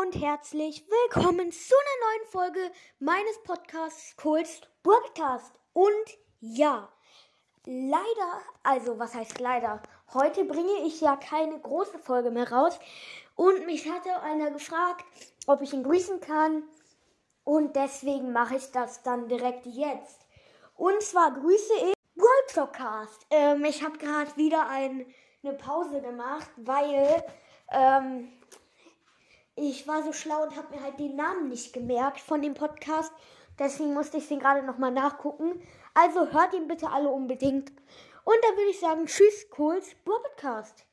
und herzlich willkommen zu einer neuen Folge meines Podcasts Coolst Podcast. Und ja, leider, also was heißt leider, heute bringe ich ja keine große Folge mehr raus. Und mich hatte einer gefragt, ob ich ihn grüßen kann. Und deswegen mache ich das dann direkt jetzt. Und zwar grüße ich Worldcast. Ähm, ich habe gerade wieder ein, eine Pause gemacht, weil ähm, ich war so schlau und habe mir halt den Namen nicht gemerkt von dem Podcast. Deswegen musste ich den gerade nochmal nachgucken. Also hört ihn bitte alle unbedingt. Und dann würde ich sagen, tschüss, Kohls Podcast.